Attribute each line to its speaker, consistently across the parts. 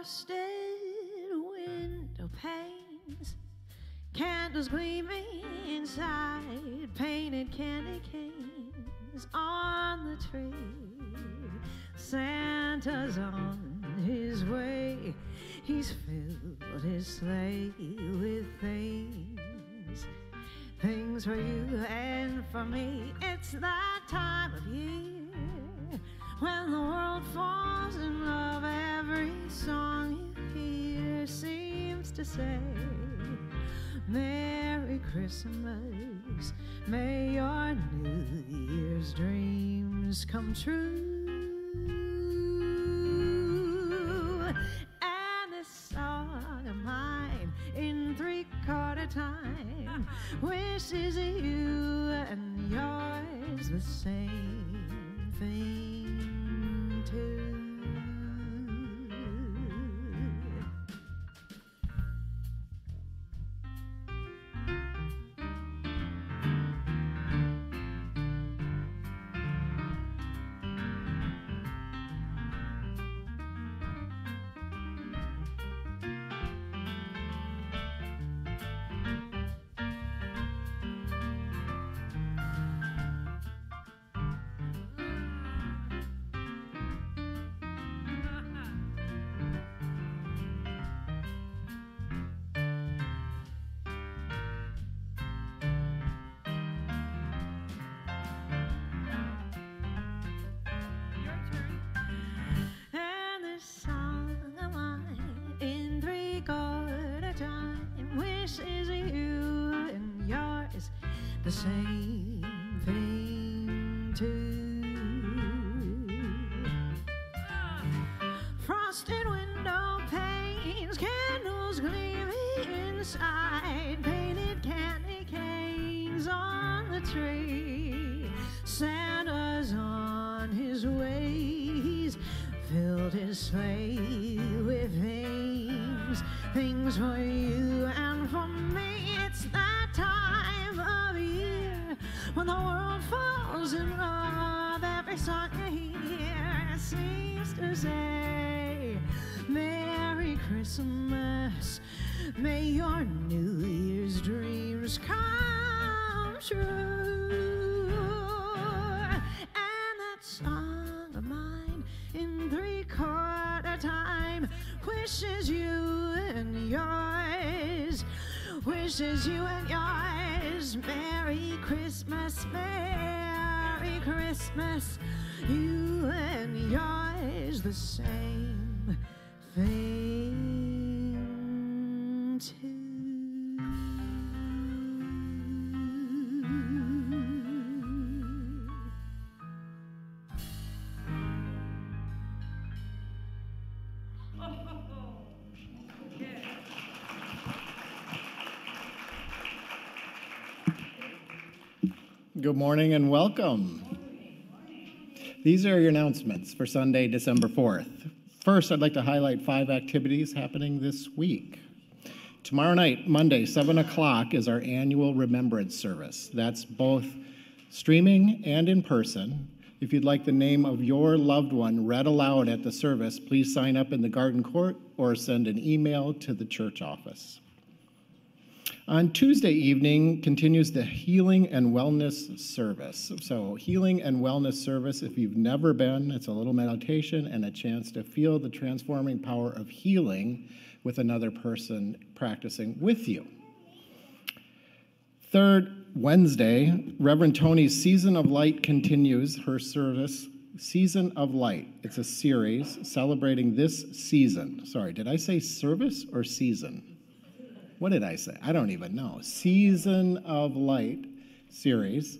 Speaker 1: frosted window panes, candles gleaming inside, painted candy canes on the tree. Santa's on his way, he's filled his sleigh with things. Things for you and for me. It's that time of year when the world falls in love. Every song to say, Merry Christmas. May your New Year's dreams come true. And this song of mine in three quarter time wishes you and yours the same thing the same thing too. Frosted window panes, candles gleaming inside, painted candy canes on the tree. Santa's on his way, he's filled his sleigh with things, things for you and for me. When the world falls in love. Every song you hear seems to say, Merry Christmas. May your New Year's dreams come true. And that song of mine in three quarter time wishes you and yours, wishes you and yours Merry Christmas, Merry Christmas, you and yours the same thing
Speaker 2: Good morning and welcome. These are your announcements for Sunday, December 4th. First, I'd like to highlight five activities happening this week. Tomorrow night, Monday, 7 o'clock, is our annual Remembrance Service. That's both streaming and in person. If you'd like the name of your loved one read aloud at the service, please sign up in the garden court or send an email to the church office. On Tuesday evening continues the Healing and Wellness Service. So, Healing and Wellness Service, if you've never been, it's a little meditation and a chance to feel the transforming power of healing with another person practicing with you. Third Wednesday, Reverend Tony's Season of Light continues her service. Season of Light. It's a series celebrating this season. Sorry, did I say service or season? What did I say? I don't even know. Season of Light series.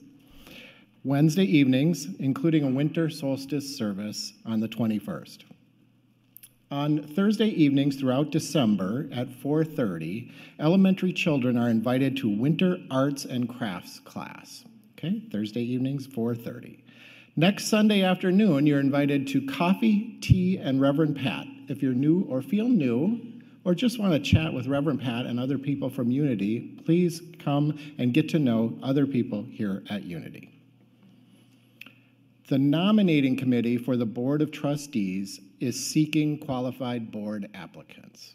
Speaker 2: Wednesday evenings, including a winter solstice service on the 21st. On Thursday evenings throughout December at 4:30, elementary children are invited to winter arts and crafts class. Okay? Thursday evenings 4:30. Next Sunday afternoon, you're invited to coffee, tea, and Reverend Pat. If you're new or feel new, or just want to chat with Reverend Pat and other people from Unity, please come and get to know other people here at Unity. The nominating committee for the Board of Trustees is seeking qualified board applicants.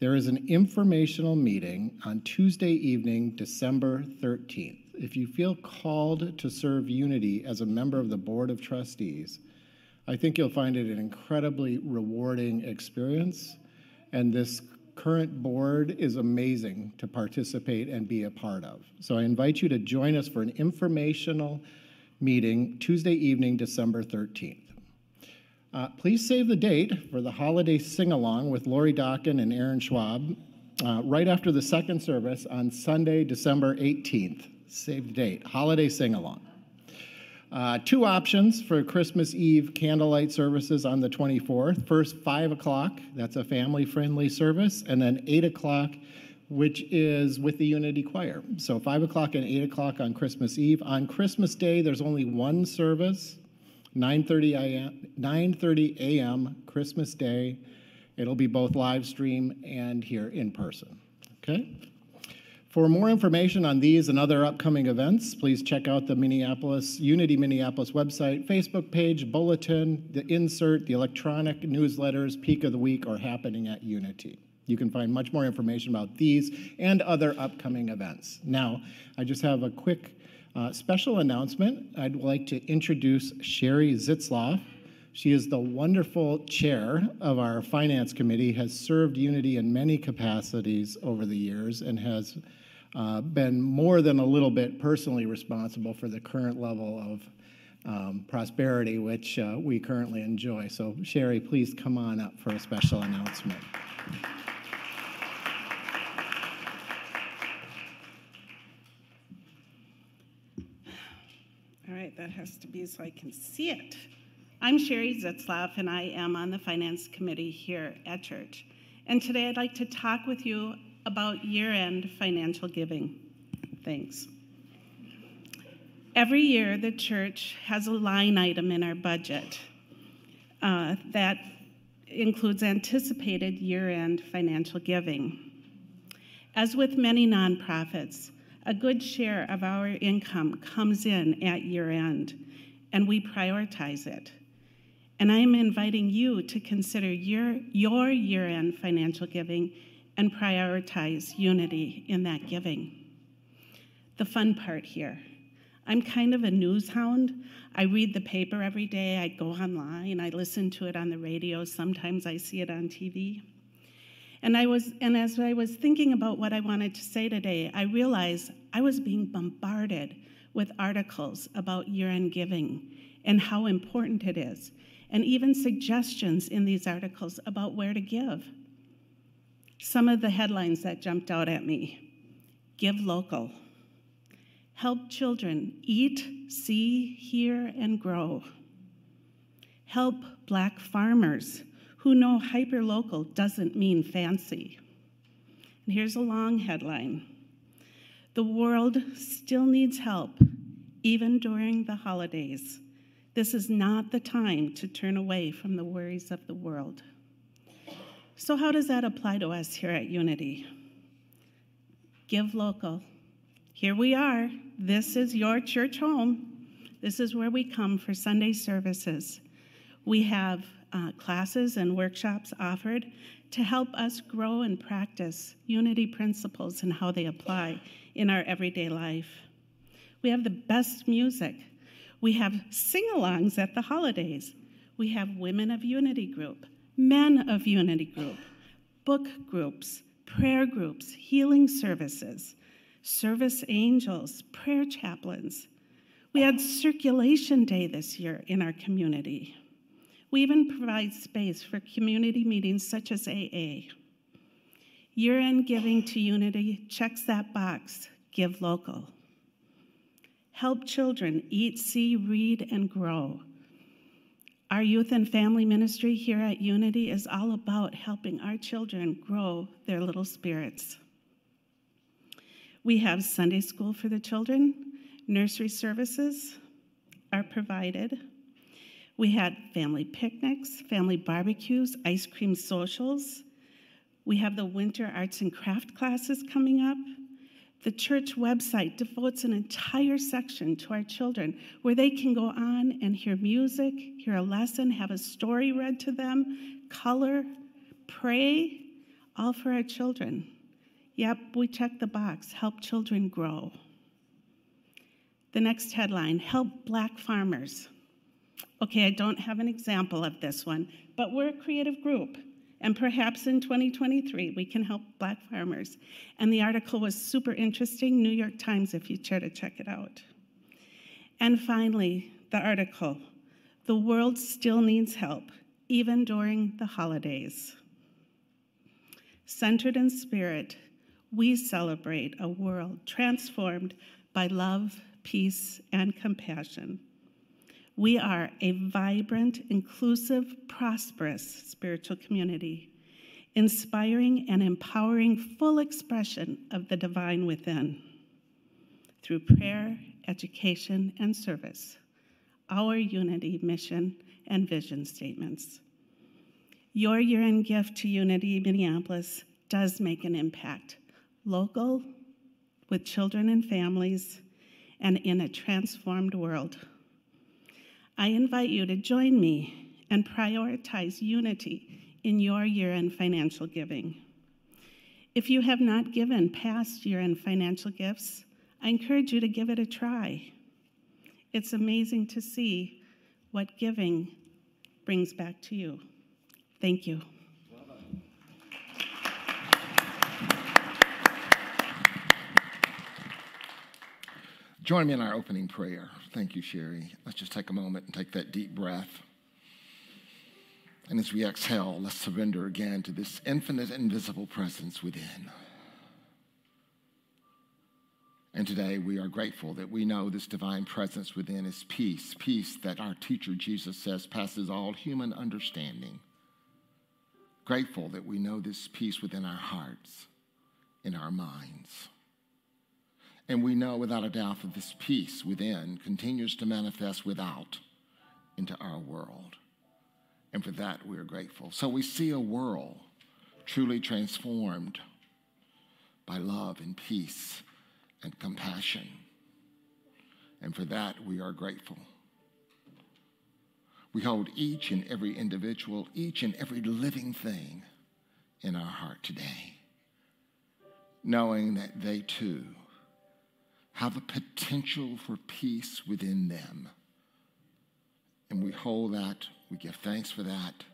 Speaker 2: There is an informational meeting on Tuesday evening, December 13th. If you feel called to serve Unity as a member of the Board of Trustees, I think you'll find it an incredibly rewarding experience. And this current board is amazing to participate and be a part of. So I invite you to join us for an informational meeting Tuesday evening, December 13th. Uh, please save the date for the holiday sing along with Lori Dokken and Aaron Schwab uh, right after the second service on Sunday, December 18th. Save the date, holiday sing along. Uh, two options for Christmas Eve candlelight services on the 24th. First, 5 o'clock, that's a family friendly service, and then 8 o'clock, which is with the Unity Choir. So 5 o'clock and 8 o'clock on Christmas Eve. On Christmas Day, there's only one service 9:30 a.m. 9:30 a.m. Christmas Day. It'll be both live stream and here in person. Okay. For more information on these and other upcoming events, please check out the Minneapolis Unity Minneapolis website, Facebook page, bulletin, the insert, the electronic newsletters, peak of the week, or happening at Unity. You can find much more information about these and other upcoming events. Now, I just have a quick uh, special announcement. I'd like to introduce Sherry Zitzloff. She is the wonderful chair of our finance committee, has served Unity in many capacities over the years, and has uh, been more than a little bit personally responsible for the current level of um, prosperity, which uh, we currently enjoy. So, Sherry, please come on up for a special announcement.
Speaker 3: All right, that has to be so I can see it. I'm Sherry Zitzloff, and I am on the Finance Committee here at church. And today I'd like to talk with you about year end financial giving. Thanks. Every year, the church has a line item in our budget uh, that includes anticipated year end financial giving. As with many nonprofits, a good share of our income comes in at year end, and we prioritize it. And I am inviting you to consider your, your year end financial giving and prioritize unity in that giving. The fun part here I'm kind of a news hound. I read the paper every day, I go online, I listen to it on the radio, sometimes I see it on TV. And I was and as I was thinking about what I wanted to say today, I realized I was being bombarded with articles about year-end giving and how important it is, and even suggestions in these articles about where to give. Some of the headlines that jumped out at me. Give local. Help children eat, see, hear, and grow. Help black farmers who know hyperlocal doesn't mean fancy. And here's a long headline The world still needs help, even during the holidays. This is not the time to turn away from the worries of the world. So, how does that apply to us here at Unity? Give local. Here we are. This is your church home. This is where we come for Sunday services. We have uh, classes and workshops offered to help us grow and practice unity principles and how they apply in our everyday life. We have the best music. We have sing alongs at the holidays. We have Women of Unity Group, Men of Unity Group, book groups, prayer groups, healing services, service angels, prayer chaplains. We had Circulation Day this year in our community. We even provide space for community meetings such as AA. Year end giving to Unity checks that box give local. Help children eat, see, read, and grow. Our youth and family ministry here at Unity is all about helping our children grow their little spirits. We have Sunday school for the children, nursery services are provided. We had family picnics, family barbecues, ice cream socials. We have the winter arts and craft classes coming up. The church website devotes an entire section to our children where they can go on and hear music, hear a lesson, have a story read to them, color, pray, all for our children. Yep, we check the box help children grow. The next headline Help Black Farmers. Okay, I don't have an example of this one, but we're a creative group. And perhaps in 2023, we can help Black farmers. And the article was super interesting, New York Times, if you care to check it out. And finally, the article The World Still Needs Help, even during the holidays. Centered in spirit, we celebrate a world transformed by love, peace, and compassion. We are a vibrant, inclusive, prosperous spiritual community, inspiring and empowering full expression of the divine within. Through prayer, education, and service, our unity mission and vision statements. Your year end gift to Unity Minneapolis does make an impact, local, with children and families, and in a transformed world. I invite you to join me and prioritize unity in your year end financial giving. If you have not given past year end financial gifts, I encourage you to give it a try. It's amazing to see what giving brings back to you. Thank you.
Speaker 4: Join me in our opening prayer. Thank you, Sherry. Let's just take a moment and take that deep breath. And as we exhale, let's surrender again to this infinite, invisible presence within. And today we are grateful that we know this divine presence within is peace, peace that our teacher Jesus says passes all human understanding. Grateful that we know this peace within our hearts, in our minds. And we know without a doubt that this peace within continues to manifest without into our world. And for that, we are grateful. So we see a world truly transformed by love and peace and compassion. And for that, we are grateful. We hold each and every individual, each and every living thing in our heart today, knowing that they too have a potential for peace within them. And we hold that, we give thanks for that,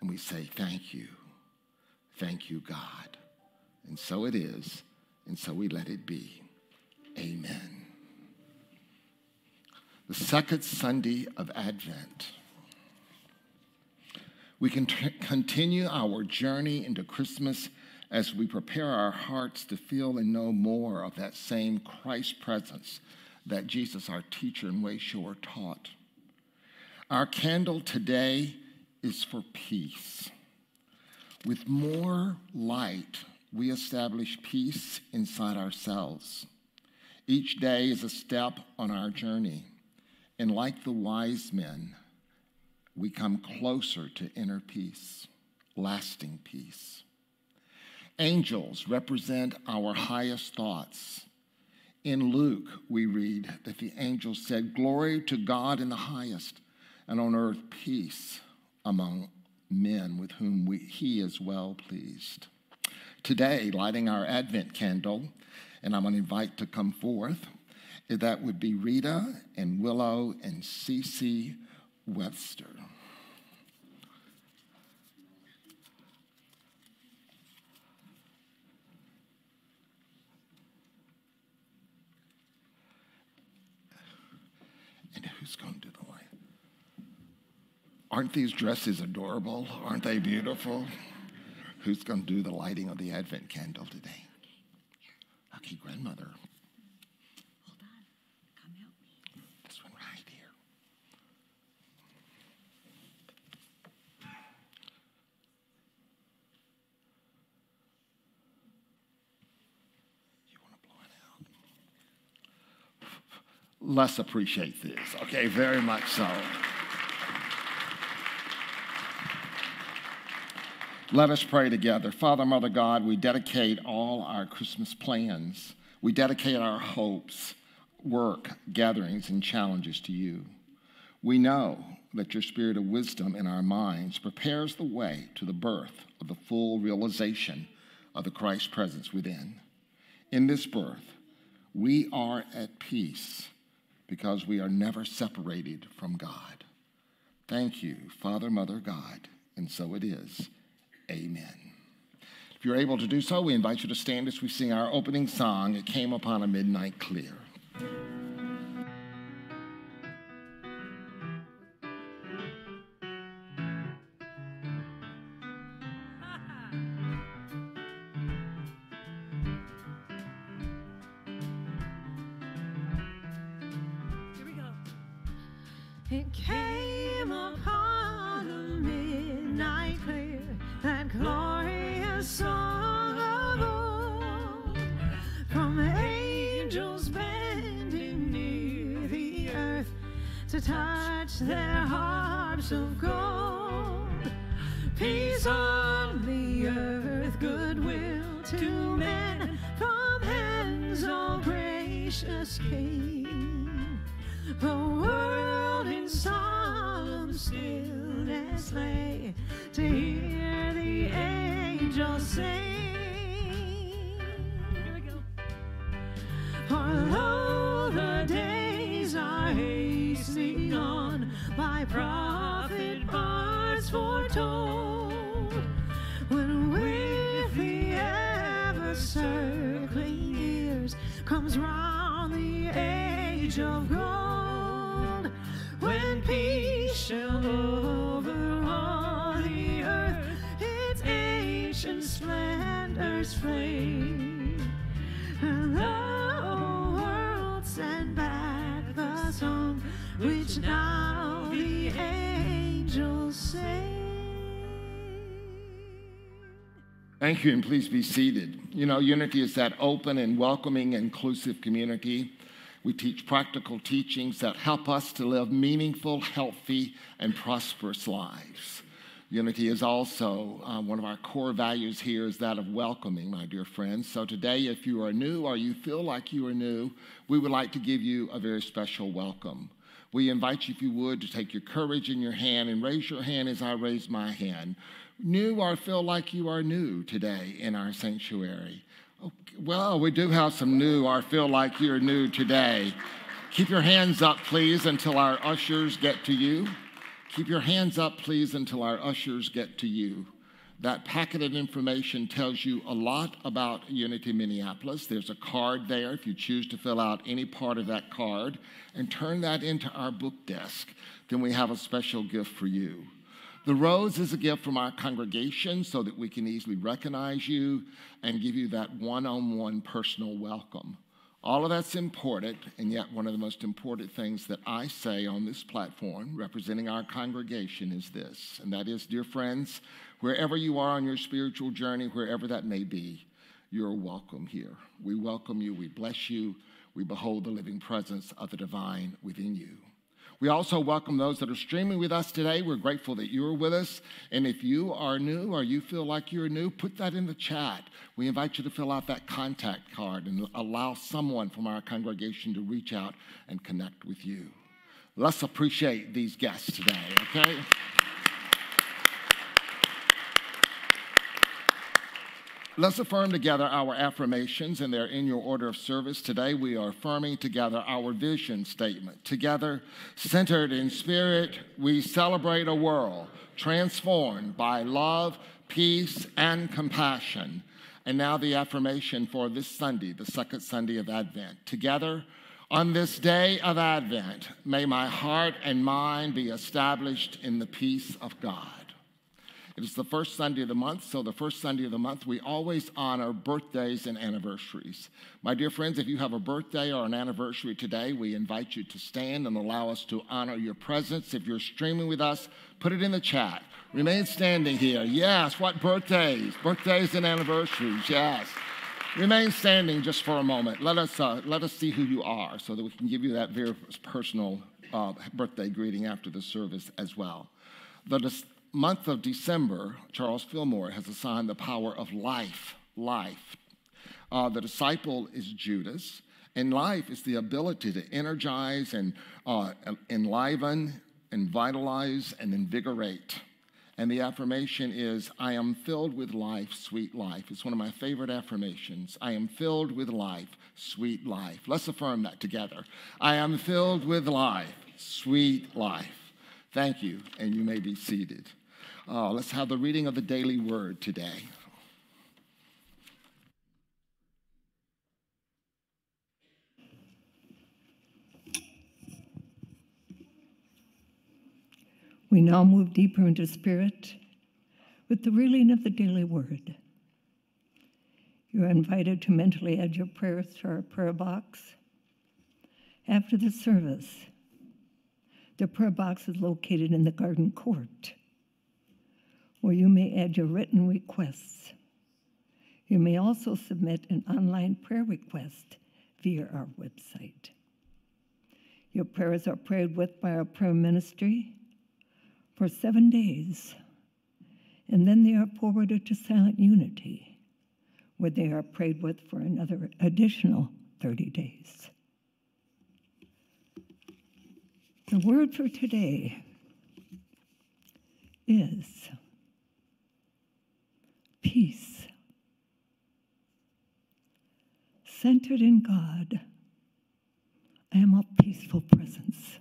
Speaker 4: and we say, Thank you. Thank you, God. And so it is, and so we let it be. Amen. The second Sunday of Advent. We can t- continue our journey into Christmas as we prepare our hearts to feel and know more of that same Christ presence that Jesus, our teacher and wayshower, taught. Our candle today is for peace. With more light, we establish peace inside ourselves. Each day is a step on our journey. And like the wise men, we come closer to inner peace, lasting peace. Angels represent our highest thoughts. In Luke, we read that the angels said, Glory to God in the highest, and on earth peace among men with whom we, he is well pleased. Today, lighting our Advent candle, and I'm going to invite to come forth, that would be Rita and Willow and Cece Webster. Who's going to the light? Aren't these dresses adorable? Aren't they beautiful? Who's going to do the lighting of the Advent candle today? Okay, grandmother.
Speaker 5: Hold on. Come help me.
Speaker 4: This one right here. You want to blow it out? Let's appreciate this, okay? Very much so. Let us pray together. Father, Mother God, we dedicate all our Christmas plans. We dedicate our hopes, work, gatherings, and challenges to you. We know that your spirit of wisdom in our minds prepares the way to the birth of the full realization of the Christ presence within. In this birth, we are at peace because we are never separated from God. Thank you, Father, Mother, God, and so it is. Amen. If you're able to do so, we invite you to stand as we sing our opening song, It Came Upon a Midnight Clear.
Speaker 1: Age of gold, when peace shall over all the earth its ancient splendors flame, and the world send back the song which now the angels sing.
Speaker 4: Thank you, and please be seated. You know, Unity is that open and welcoming, inclusive community. We teach practical teachings that help us to live meaningful, healthy, and prosperous lives. Unity is also uh, one of our core values here is that of welcoming, my dear friends. So today, if you are new or you feel like you are new, we would like to give you a very special welcome. We invite you, if you would, to take your courage in your hand and raise your hand as I raise my hand. New or feel like you are new today in our sanctuary. Well, we do have some new or feel like you're new today. Keep your hands up, please, until our ushers get to you. Keep your hands up, please, until our ushers get to you. That packet of information tells you a lot about Unity Minneapolis. There's a card there if you choose to fill out any part of that card and turn that into our book desk. Then we have a special gift for you. The rose is a gift from our congregation so that we can easily recognize you and give you that one on one personal welcome. All of that's important, and yet one of the most important things that I say on this platform, representing our congregation, is this, and that is, dear friends, wherever you are on your spiritual journey, wherever that may be, you're welcome here. We welcome you, we bless you, we behold the living presence of the divine within you. We also welcome those that are streaming with us today. We're grateful that you are with us. And if you are new or you feel like you're new, put that in the chat. We invite you to fill out that contact card and allow someone from our congregation to reach out and connect with you. Let's appreciate these guests today, okay? Let's affirm together our affirmations, and they're in your order of service. Today, we are affirming together our vision statement. Together, centered in spirit, we celebrate a world transformed by love, peace, and compassion. And now, the affirmation for this Sunday, the second Sunday of Advent. Together, on this day of Advent, may my heart and mind be established in the peace of God. It is the first Sunday of the month, so the first Sunday of the month, we always honor birthdays and anniversaries. My dear friends, if you have a birthday or an anniversary today, we invite you to stand and allow us to honor your presence. If you're streaming with us, put it in the chat. Remain standing here. Yes, what birthdays? Birthdays and anniversaries, yes. Remain standing just for a moment. Let us, uh, let us see who you are so that we can give you that very personal uh, birthday greeting after the service as well. Us month of December, Charles Fillmore has assigned the power of life. Life. Uh, the disciple is Judas, and life is the ability to energize and uh, enliven, and vitalize, and invigorate. And the affirmation is, I am filled with life, sweet life. It's one of my favorite affirmations. I am filled with life, sweet life. Let's affirm that together. I am filled with life, sweet life. Thank you, and you may be seated. Uh, let's have the reading of the daily word today.
Speaker 6: We now move deeper into spirit with the reading of the daily word. You are invited to mentally add your prayers to our prayer box. After the service, the prayer box is located in the garden court, where you may add your written requests. You may also submit an online prayer request via our website. Your prayers are prayed with by our prayer ministry for seven days, and then they are forwarded to Silent Unity, where they are prayed with for another additional 30 days. The word for today is peace. Centered in God, I am a peaceful presence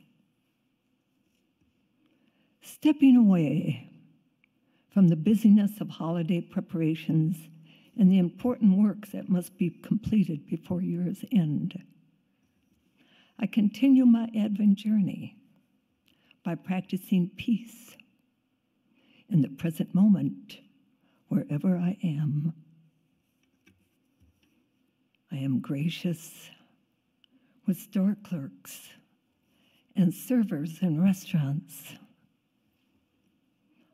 Speaker 6: stepping away from the busyness of holiday preparations and the important work that must be completed before year's end. I continue my Advent journey by practicing peace in the present moment, wherever I am. I am gracious with store clerks and servers in restaurants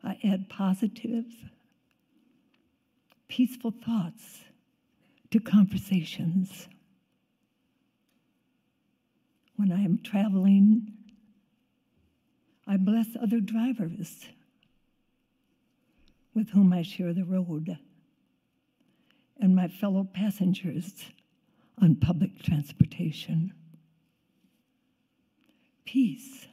Speaker 6: I add positive, peaceful thoughts to conversations. When I am traveling, I bless other drivers with whom I share the road and my fellow passengers on public transportation. Peace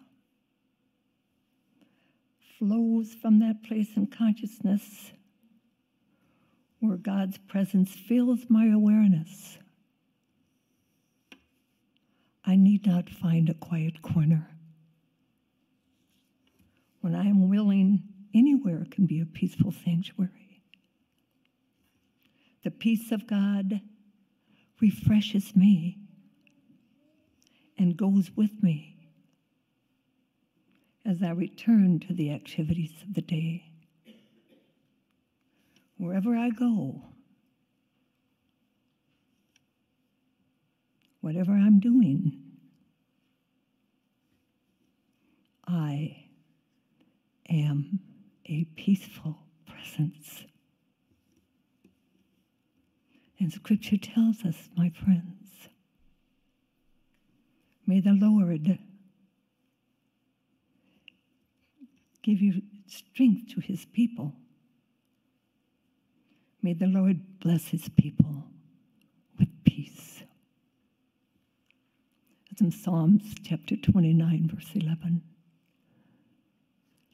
Speaker 6: flows from that place in consciousness where God's presence fills my awareness. I need not find a quiet corner. When I am willing, anywhere can be a peaceful sanctuary. The peace of God refreshes me and goes with me as I return to the activities of the day. Wherever I go, whatever I'm doing, I am a peaceful presence. And Scripture tells us, my friends, may the Lord give you strength to his people. May the Lord bless his people In Psalms chapter 29, verse 11.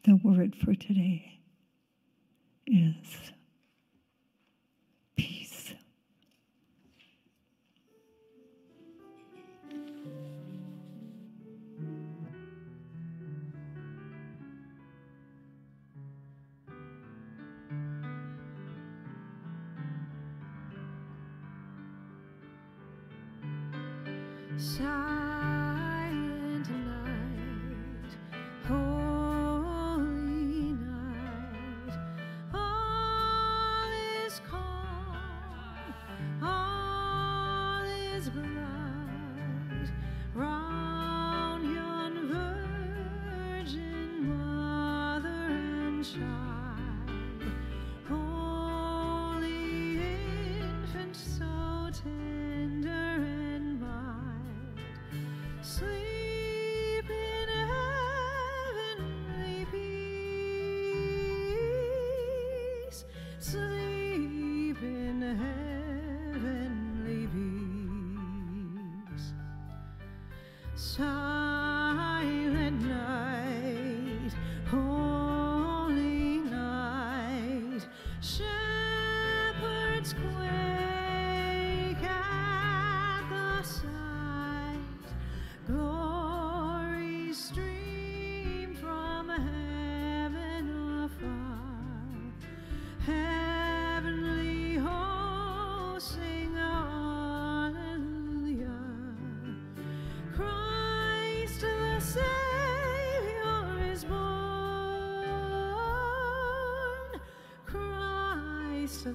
Speaker 6: The word for today is
Speaker 1: peace. shine. Sleep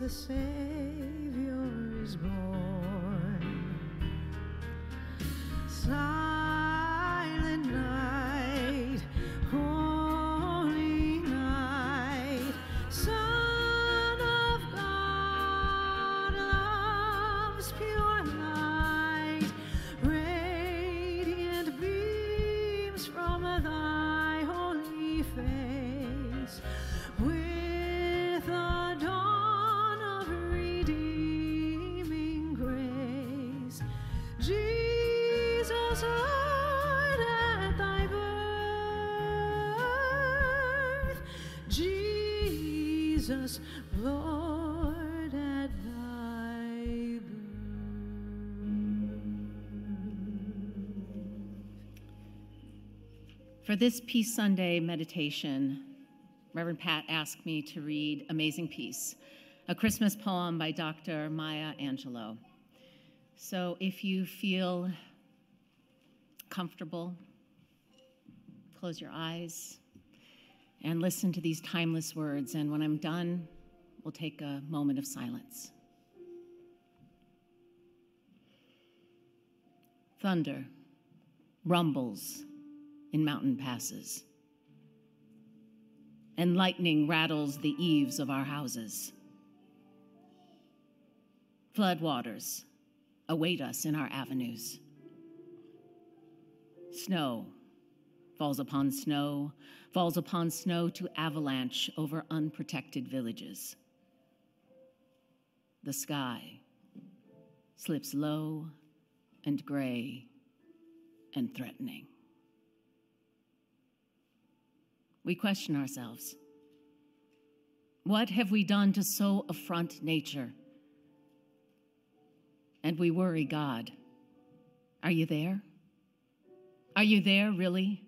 Speaker 1: the Savior Jesus, Lord, at thy birth.
Speaker 5: For this Peace Sunday meditation, Reverend Pat asked me to read Amazing Peace, a Christmas poem by Dr. Maya Angelou. So if you feel comfortable, close your eyes and listen to these timeless words. And when I'm done, we'll take a moment of silence. Thunder rumbles in mountain passes, and lightning rattles the eaves of our houses. Floodwaters await us in our avenues. Snow falls upon snow, falls upon snow to avalanche over unprotected villages. The sky slips low and gray and threatening. We question ourselves. What have we done to so affront nature? And we worry God. Are you there? Are you there, really?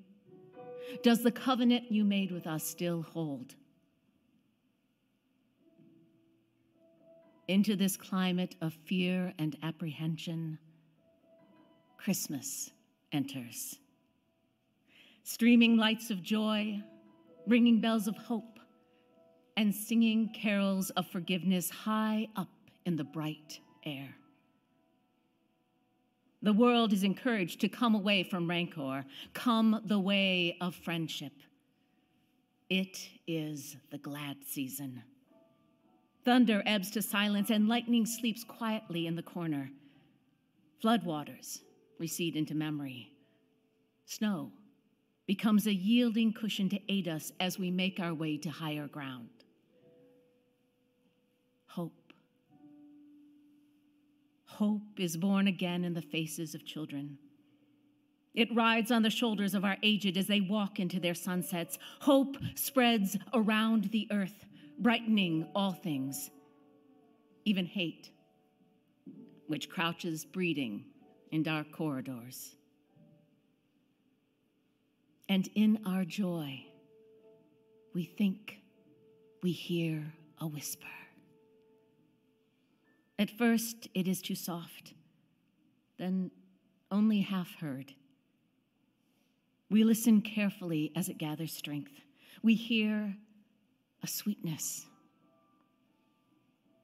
Speaker 5: Does the covenant you made with us still hold? Into this climate of fear and apprehension, Christmas enters. Streaming lights of joy, ringing bells of hope, and singing carols of forgiveness high up in the bright air. The world is encouraged to come away from rancor, come the way of friendship. It is the glad season. Thunder ebbs to silence, and lightning sleeps quietly in the corner. Floodwaters recede into memory. Snow becomes a yielding cushion to aid us as we make our way to higher ground. Hope is born again in the faces of children. It rides on the shoulders of our aged as they walk into their sunsets. Hope spreads around the earth, brightening all things, even hate, which crouches breeding in dark corridors. And in our joy, we think we hear a whisper. At first, it is too soft, then only half heard. We listen carefully as it gathers strength. We hear a sweetness.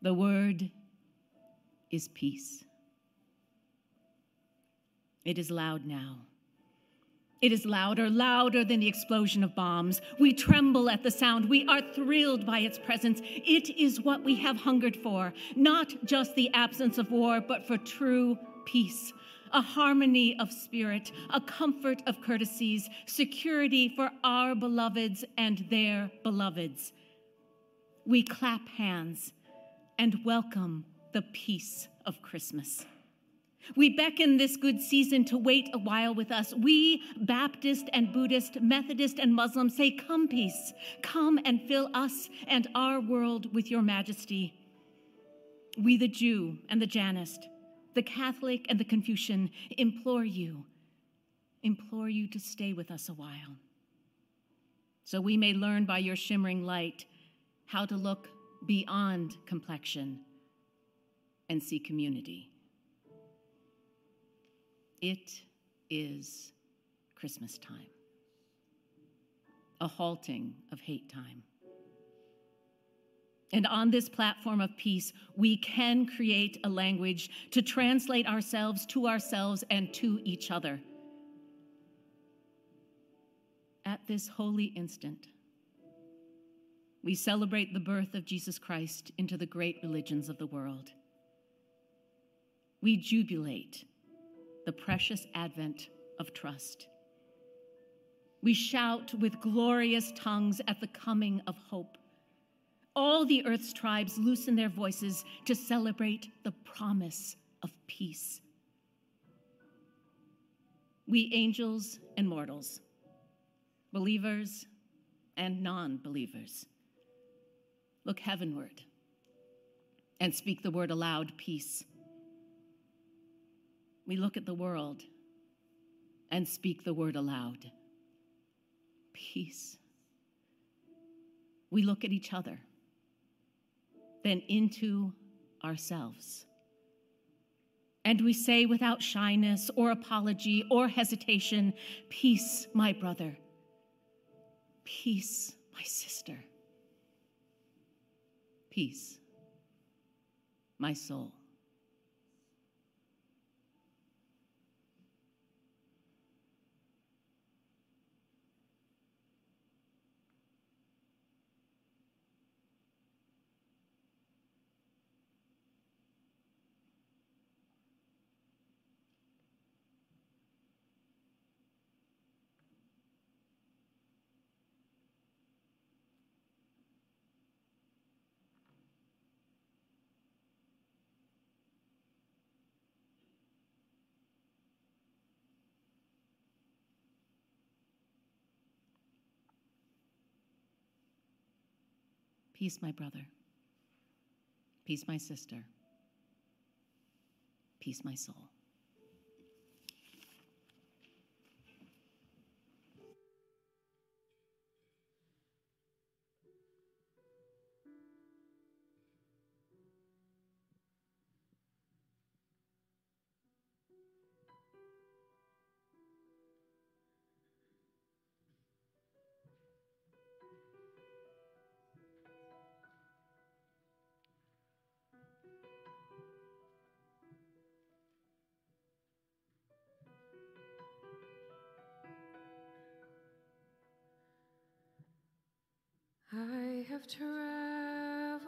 Speaker 5: The word is peace. It is loud now. It is louder, louder than the explosion of bombs. We tremble at the sound. We are thrilled by its presence. It is what we have hungered for, not just the absence of war, but for true peace, a harmony of spirit, a comfort of courtesies, security for our beloveds and their beloveds. we clap hands and welcome the peace of Christmas. We beckon this good season to wait a while with us. We, Baptist and Buddhist, Methodist and Muslim, say, Come, peace, come and fill us and our world with your majesty. We, the Jew and the Jainist, the Catholic and the Confucian, implore you, implore you to stay with us a while, so we may learn by your shimmering light how to look beyond complexion and see community. It is Christmas time, a halting of hate time. And on this platform of peace, we can create a language to translate ourselves to ourselves and to each other. At this holy instant, we celebrate the birth of Jesus Christ into the great religions of the world. We jubilate the precious advent of trust. We shout with glorious tongues at the coming of hope. All the earth's tribes loosen their voices to celebrate the promise of peace. We angels and mortals, believers and non believers, look heavenward and speak the word aloud peace we look at the world and speak the word aloud peace. We look at each other, then into ourselves. And we say without shyness or apology or hesitation, Peace, my brother. Peace, my sister. Peace, my soul. Peace, my brother. Peace, my sister. Peace, my soul.
Speaker 1: I have traveled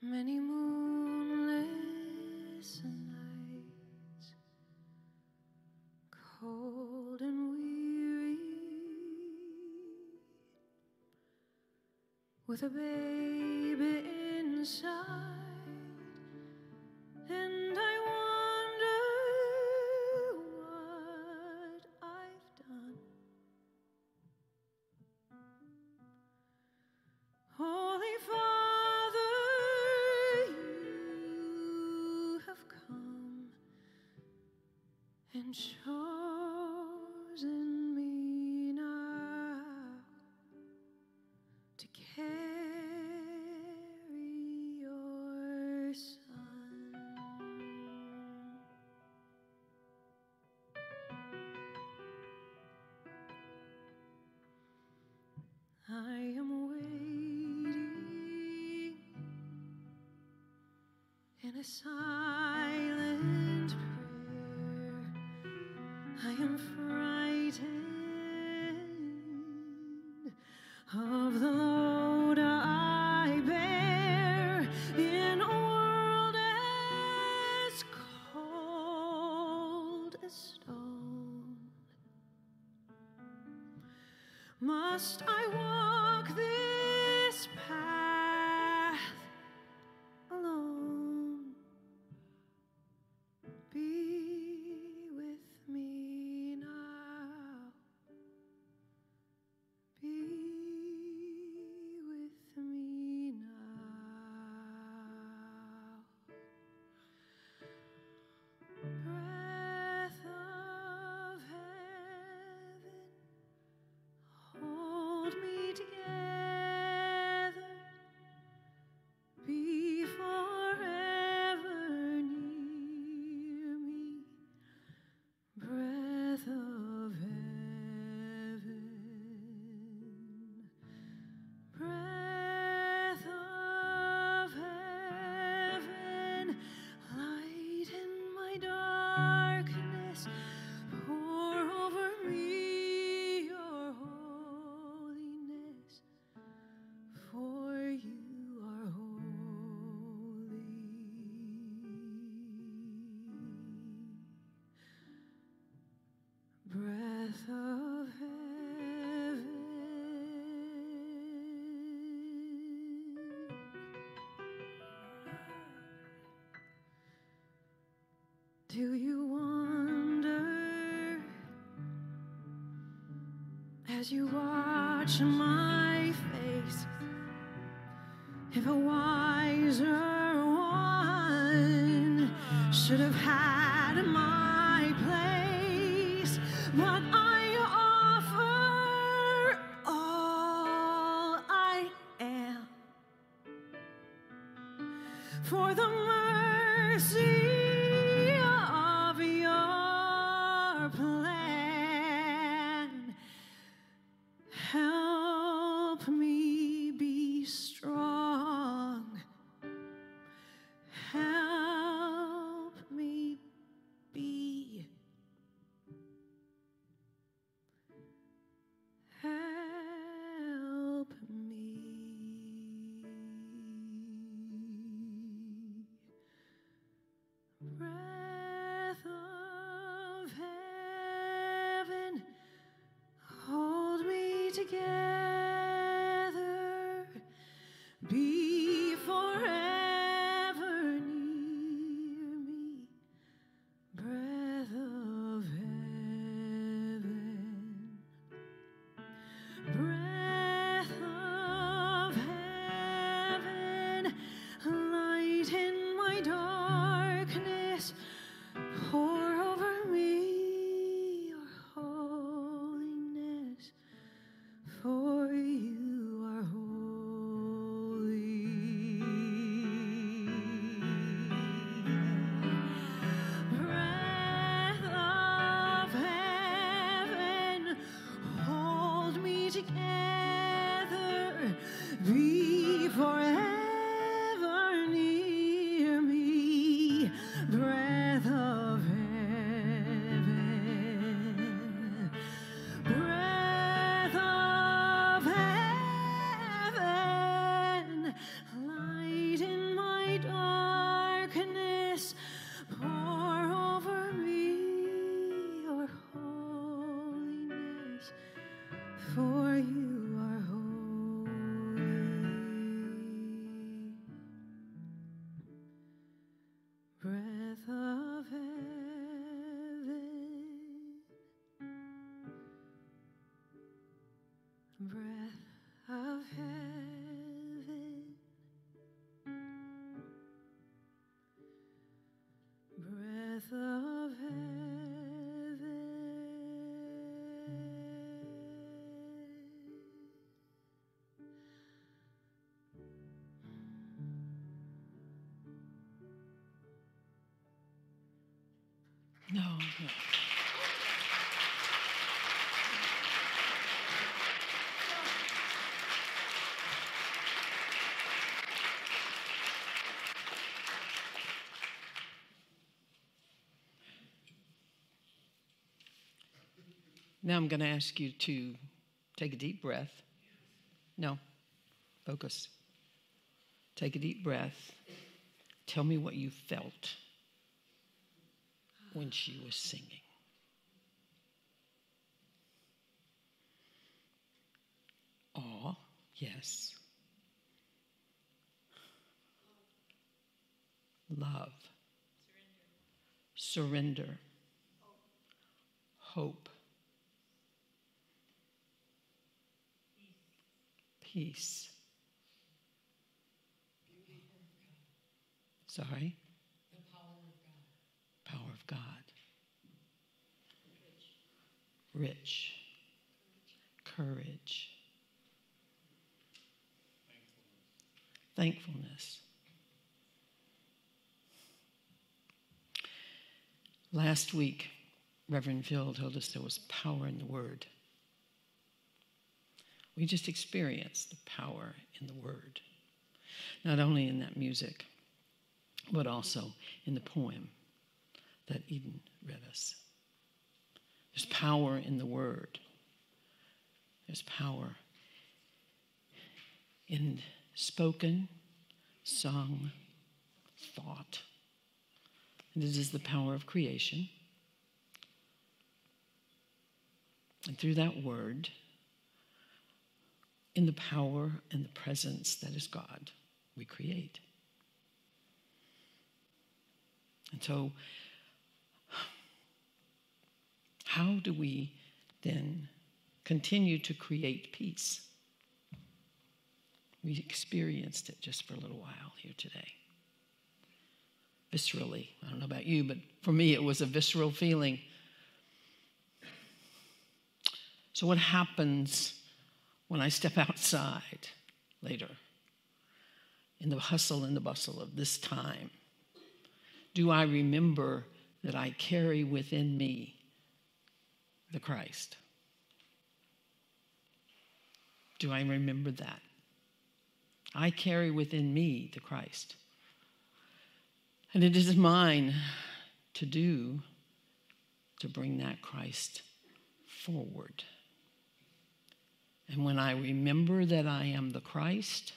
Speaker 1: many moonless nights, cold and weary, with a baby inside. Do you wonder as you watch my face if a wiser one should have had? No.
Speaker 7: no. Now I'm going to ask you to take a deep breath. No, focus. Take a deep breath. Tell me what you felt when she was singing. Awe, yes. Love. Surrender. Surrender. Last week, Reverend Phil told us there was power in the Word. We just experienced the power in the Word, not only in that music, but also in the poem that Eden read us. There's power in the Word, there's power in spoken, sung, thought. And it is the power of creation. And through that word, in the power and the presence that is God, we create. And so, how do we then continue to create peace? We experienced it just for a little while here today. Viscerally. I don't know about you, but for me, it was a visceral feeling. So, what happens when I step outside later in the hustle and the bustle of this time? Do I remember that I carry within me the Christ? Do I remember that? I carry within me the Christ. And it is mine to do to bring that Christ forward. And when I remember that I am the Christ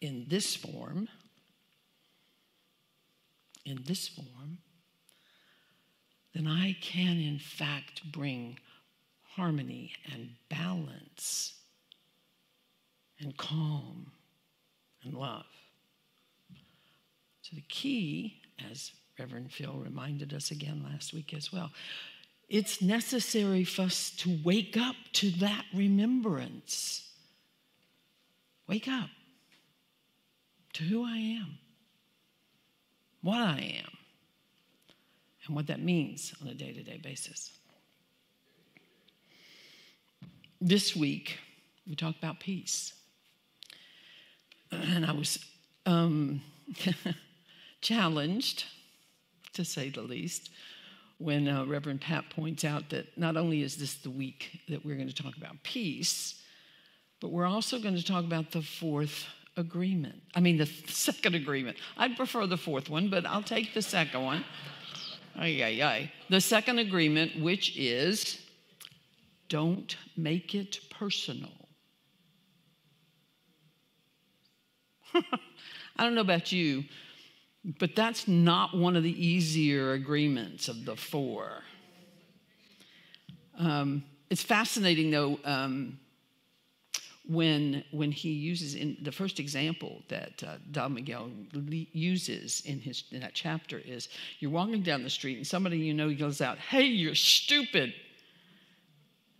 Speaker 7: in this form, in this form, then I can in fact bring harmony and balance and calm and love. So, the key, as Reverend Phil reminded us again last week as well, it's necessary for us to wake up to that remembrance. Wake up to who I am, what I am, and what that means on a day to day basis. This week, we talked about peace. And I was um, challenged, to say the least, when uh, Reverend Pat points out that not only is this the week that we're going to talk about peace, but we're also going to talk about the fourth agreement. I mean, the second agreement. I'd prefer the fourth one, but I'll take the second one. Ay, ay, ay. The second agreement, which is don't make it personal. I don't know about you, but that's not one of the easier agreements of the four. Um, it's fascinating, though, um, when, when he uses in the first example that uh, Don Miguel uses in, his, in that chapter is you're walking down the street and somebody you know yells out, Hey, you're stupid.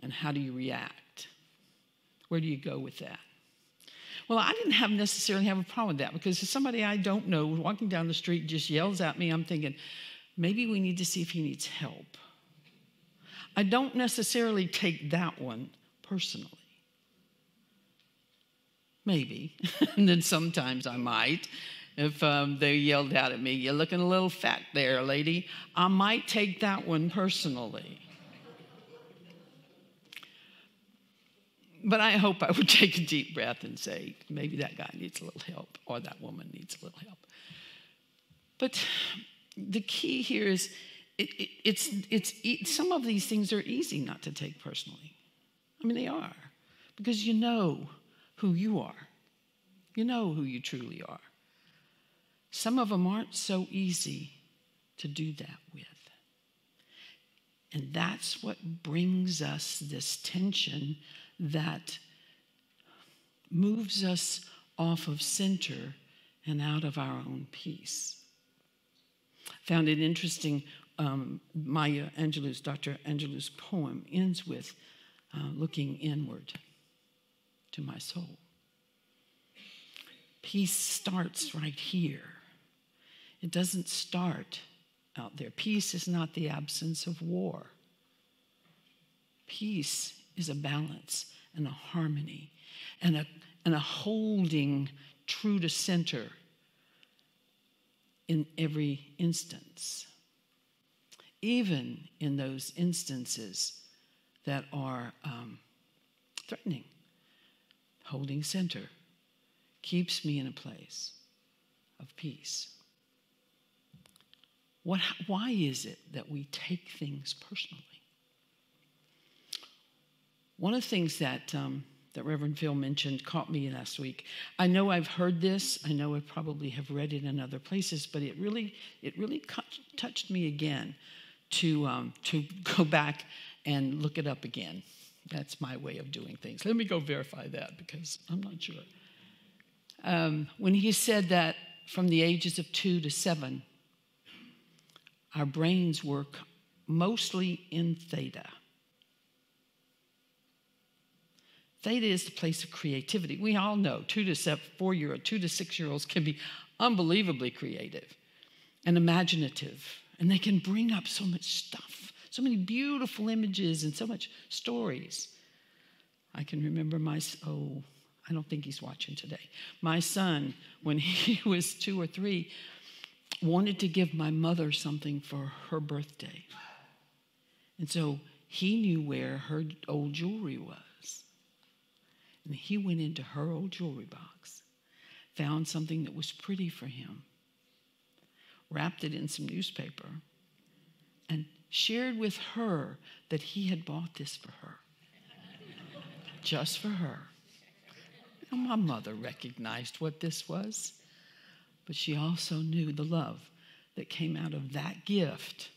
Speaker 7: And how do you react? Where do you go with that? Well, I didn't have necessarily have a problem with that because if somebody I don't know walking down the street just yells at me, I'm thinking, maybe we need to see if he needs help. I don't necessarily take that one personally. Maybe. and then sometimes I might. If um, they yelled out at me, You're looking a little fat there, lady, I might take that one personally. But I hope I would take a deep breath and say, maybe that guy needs a little help or that woman needs a little help. But the key here is it, it, it's, it's, it, some of these things are easy not to take personally. I mean, they are, because you know who you are, you know who you truly are. Some of them aren't so easy to do that with. And that's what brings us this tension that moves us off of center and out of our own peace. Found it interesting. Um, Maya Angelou's, Dr. Angelou's poem ends with uh, looking inward to my soul. Peace starts right here. It doesn't start out there. Peace is not the absence of war. Peace is a balance and a harmony and a, and a holding true to center in every instance, even in those instances that are um, threatening. Holding center keeps me in a place of peace. What, why is it that we take things personally? One of the things that, um, that Reverend Phil mentioned caught me last week. I know I've heard this. I know I probably have read it in other places, but it really, it really touched me again to, um, to go back and look it up again. That's my way of doing things. Let me go verify that because I'm not sure. Um, when he said that from the ages of two to seven, our brains work mostly in theta. Theta is the place of creativity. We all know two to seven, four year old, two to six year olds can be unbelievably creative and imaginative, and they can bring up so much stuff, so many beautiful images, and so much stories. I can remember my, oh, I don't think he's watching today. My son, when he was two or three, wanted to give my mother something for her birthday. And so he knew where her old jewelry was. And he went into her old jewelry box, found something that was pretty for him, wrapped it in some newspaper, and shared with her that he had bought this for her. Just for her. And my mother recognized what this was but she also knew the love that came out of that gift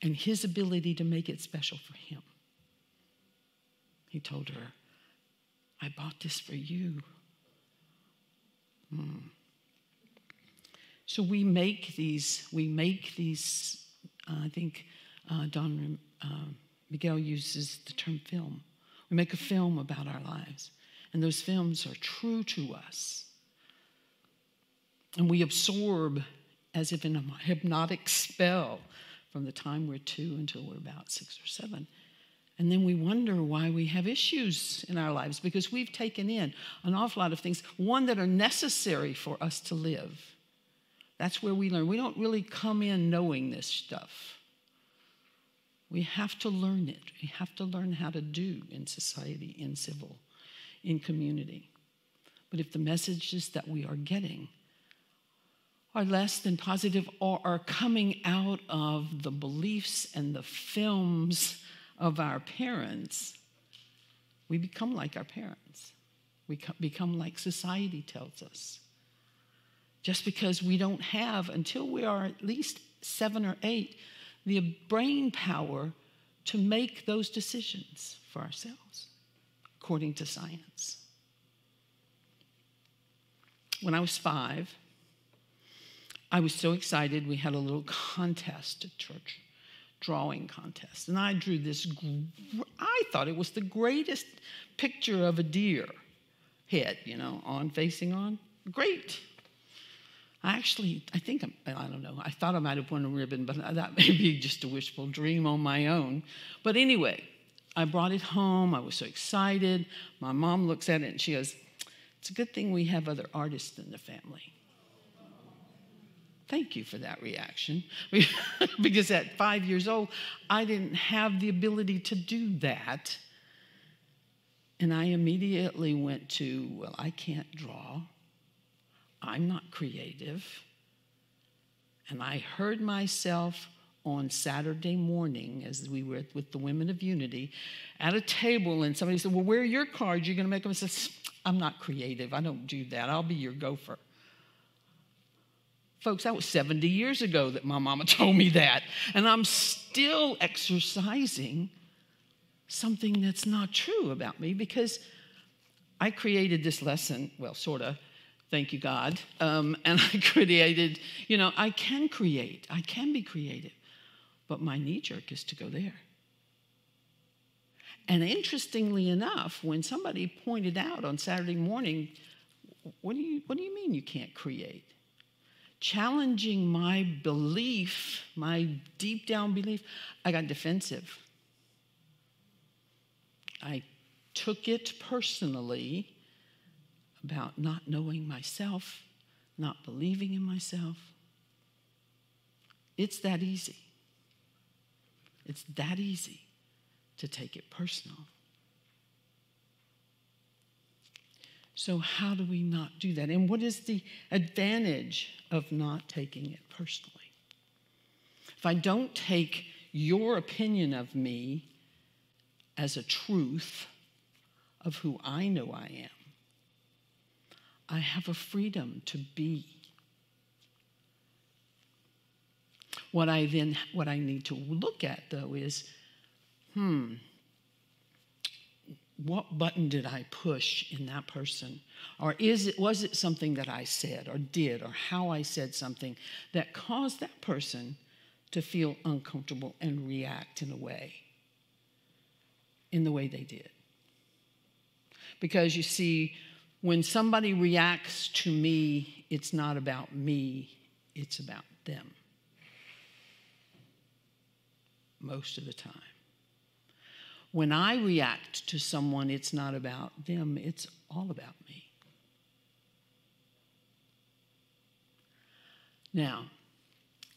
Speaker 7: and his ability to make it special for him. He told her, I bought this for you. Hmm. So we make these, we make these, uh, I think uh, Don uh, Miguel uses the term film. We make a film about our lives, and those films are true to us. And we absorb as if in a hypnotic spell from the time we're two until we're about six or seven. And then we wonder why we have issues in our lives because we've taken in an awful lot of things, one that are necessary for us to live. That's where we learn. We don't really come in knowing this stuff. We have to learn it. We have to learn how to do in society, in civil, in community. But if the messages that we are getting are less than positive or are coming out of the beliefs and the films of our parents, we become like our parents. We become like society tells us. Just because we don't have, until we are at least seven or eight, the brain power to make those decisions for ourselves, according to science. When I was five, I was so excited. We had a little contest at church, drawing contest. And I drew this, I thought it was the greatest picture of a deer head, you know, on facing on. Great. I actually, I think, I'm, I don't know, I thought I might have won a ribbon, but that may be just a wishful dream on my own. But anyway, I brought it home. I was so excited. My mom looks at it and she goes, It's a good thing we have other artists in the family. Thank you for that reaction. because at five years old, I didn't have the ability to do that. And I immediately went to, well, I can't draw. I'm not creative. And I heard myself on Saturday morning as we were with the Women of Unity at a table, and somebody said, Well, where are your cards? You're going to make them. I said, I'm not creative. I don't do that. I'll be your gopher. Folks, that was 70 years ago that my mama told me that. And I'm still exercising something that's not true about me because I created this lesson, well, sort of, thank you, God. Um, and I created, you know, I can create, I can be creative, but my knee jerk is to go there. And interestingly enough, when somebody pointed out on Saturday morning, what do you, what do you mean you can't create? Challenging my belief, my deep down belief, I got defensive. I took it personally about not knowing myself, not believing in myself. It's that easy. It's that easy to take it personal. So, how do we not do that? And what is the advantage of not taking it personally? If I don't take your opinion of me as a truth of who I know I am, I have a freedom to be. What I then what I need to look at though is hmm what button did I push in that person? Or is it, was it something that I said or did or how I said something that caused that person to feel uncomfortable and react in a way, in the way they did? Because you see, when somebody reacts to me, it's not about me, it's about them. Most of the time. When I react to someone, it's not about them, it's all about me. Now,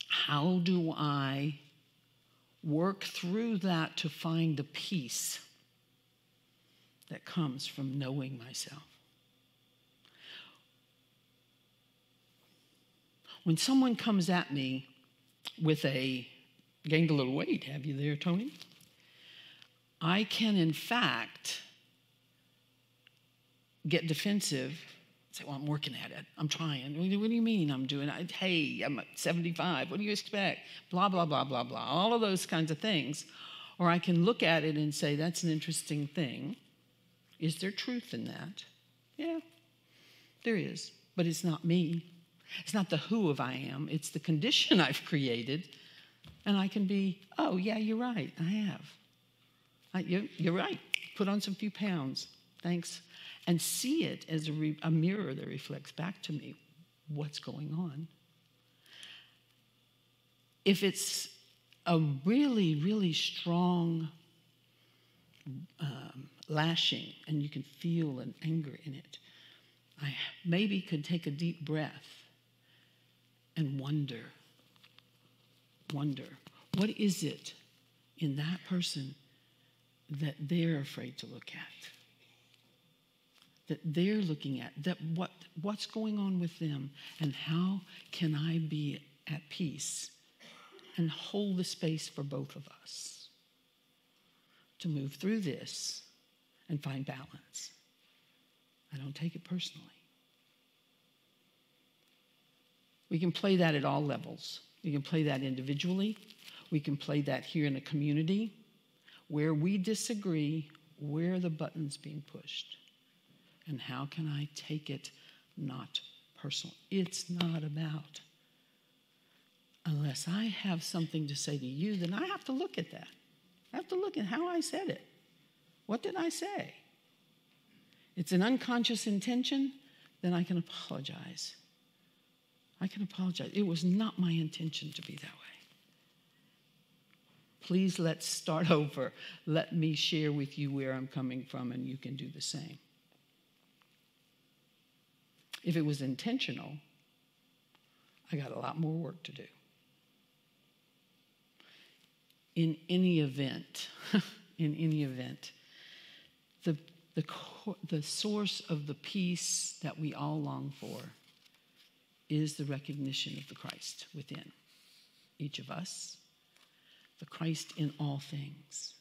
Speaker 7: how do I work through that to find the peace that comes from knowing myself? When someone comes at me with a, gained a little weight, have you there, Tony? I can, in fact, get defensive. Say, well, I'm working at it. I'm trying. What do you mean I'm doing it? Hey, I'm 75. What do you expect? Blah, blah, blah, blah, blah. All of those kinds of things. Or I can look at it and say, that's an interesting thing. Is there truth in that? Yeah, there is. But it's not me. It's not the who of I am, it's the condition I've created. And I can be, oh, yeah, you're right. I have. You, you're right. Put on some few pounds. Thanks. And see it as a, re, a mirror that reflects back to me what's going on. If it's a really, really strong um, lashing and you can feel an anger in it, I maybe could take a deep breath and wonder, wonder, what is it in that person that they're afraid to look at. That they're looking at that what what's going on with them and how can i be at peace and hold the space for both of us to move through this and find balance. I don't take it personally. We can play that at all levels. We can play that individually. We can play that here in a community where we disagree, where the button's being pushed. And how can I take it not personal? It's not about. Unless I have something to say to you, then I have to look at that. I have to look at how I said it. What did I say? It's an unconscious intention, then I can apologize. I can apologize. It was not my intention to be that way. Please let's start over. Let me share with you where I'm coming from, and you can do the same. If it was intentional, I got a lot more work to do. In any event, in any event, the, the, the source of the peace that we all long for is the recognition of the Christ within each of us the Christ in all things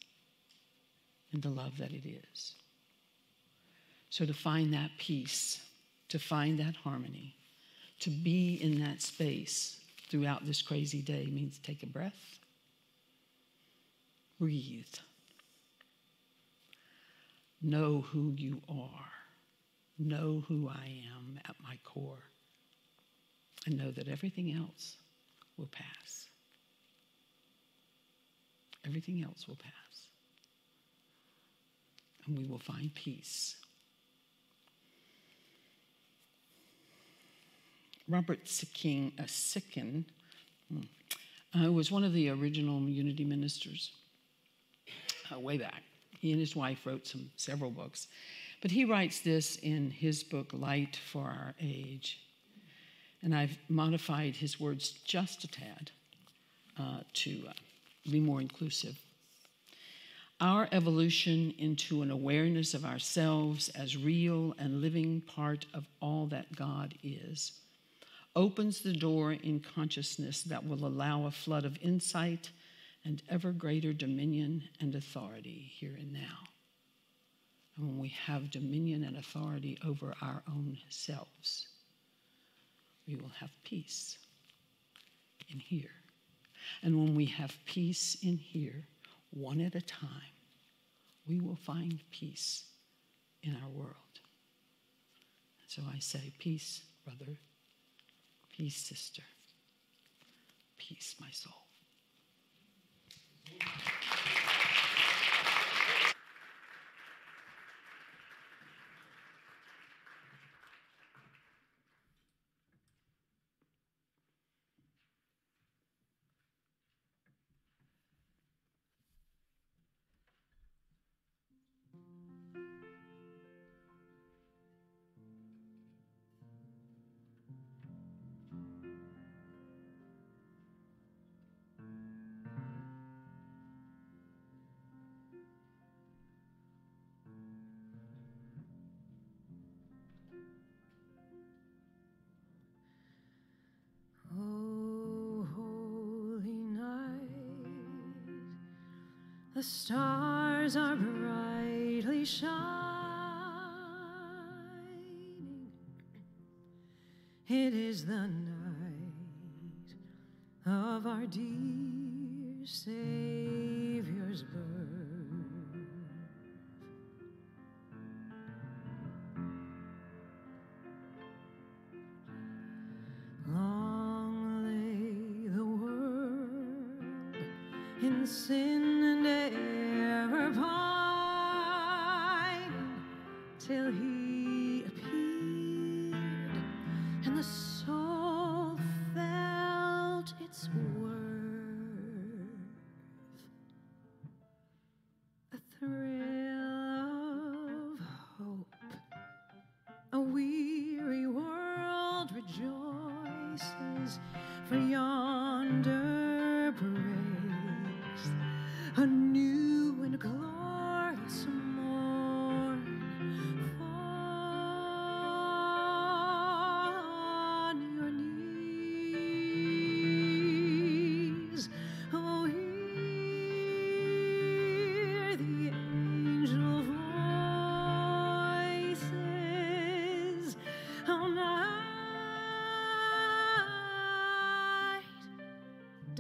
Speaker 7: and the love that it is. So, to find that peace, to find that harmony, to be in that space throughout this crazy day means take a breath, breathe, know who you are, know who I am at my core, and know that everything else will pass. Everything else will pass. And we will find peace. Robert Sikking, uh, Sicken uh, was one of the original Unity ministers uh, way back. He and his wife wrote some several books, but he writes this in his book Light for Our Age, and I've modified his words just a tad uh, to uh, be more inclusive. Our evolution into an awareness of ourselves as real and living part of all that God is opens the door in consciousness that will allow a flood of insight and ever greater dominion and authority here and now. And when we have dominion and authority over our own selves, we will have peace in here. And when we have peace in here, one at a time, we will find peace in our world. So I say, Peace, brother. Peace, sister. Peace, my soul.
Speaker 1: The stars are brightly shining. It is the night of our dear Savior's birth. Long lay the world in sin error pining till he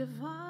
Speaker 1: divine,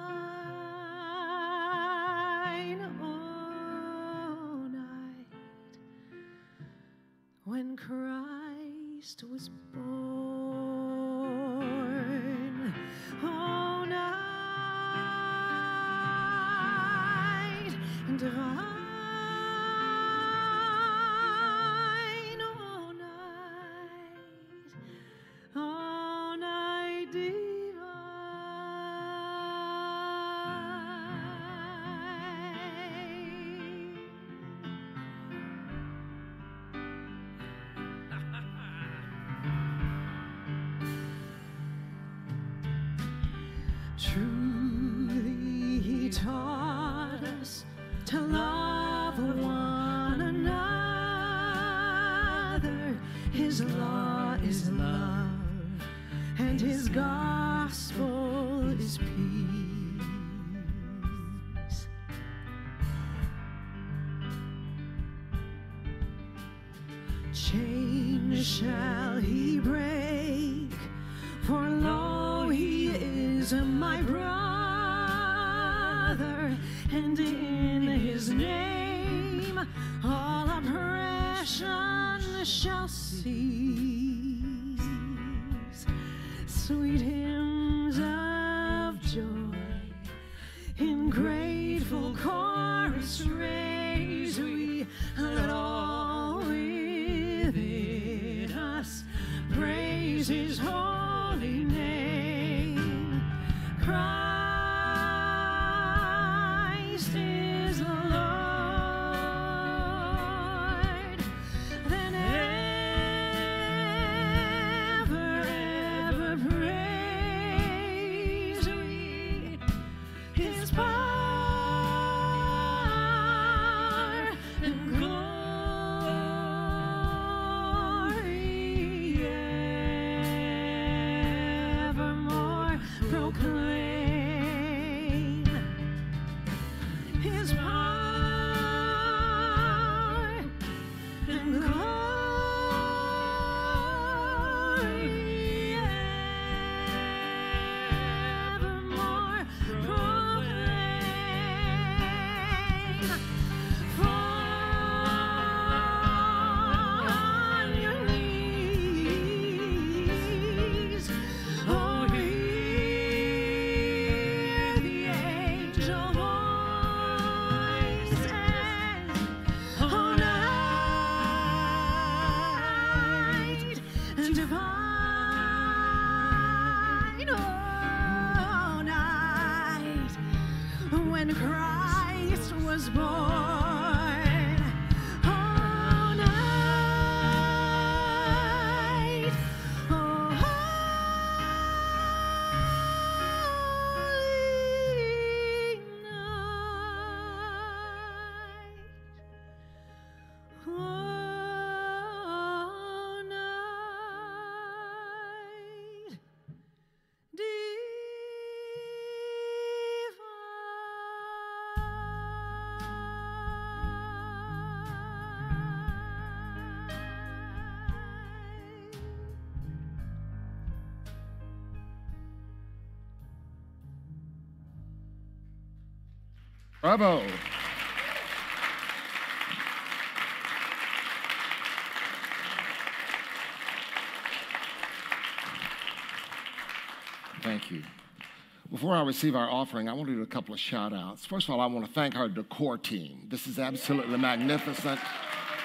Speaker 1: taught us to love one another. His law is love, and His gospel is peace. Chains shall brother, and in his name all oppression shall cease. Sweet hymns
Speaker 4: Bravo. Thank you. Before I receive our offering, I want to do a couple of shout outs. First of all, I want to thank our decor team. This is absolutely magnificent.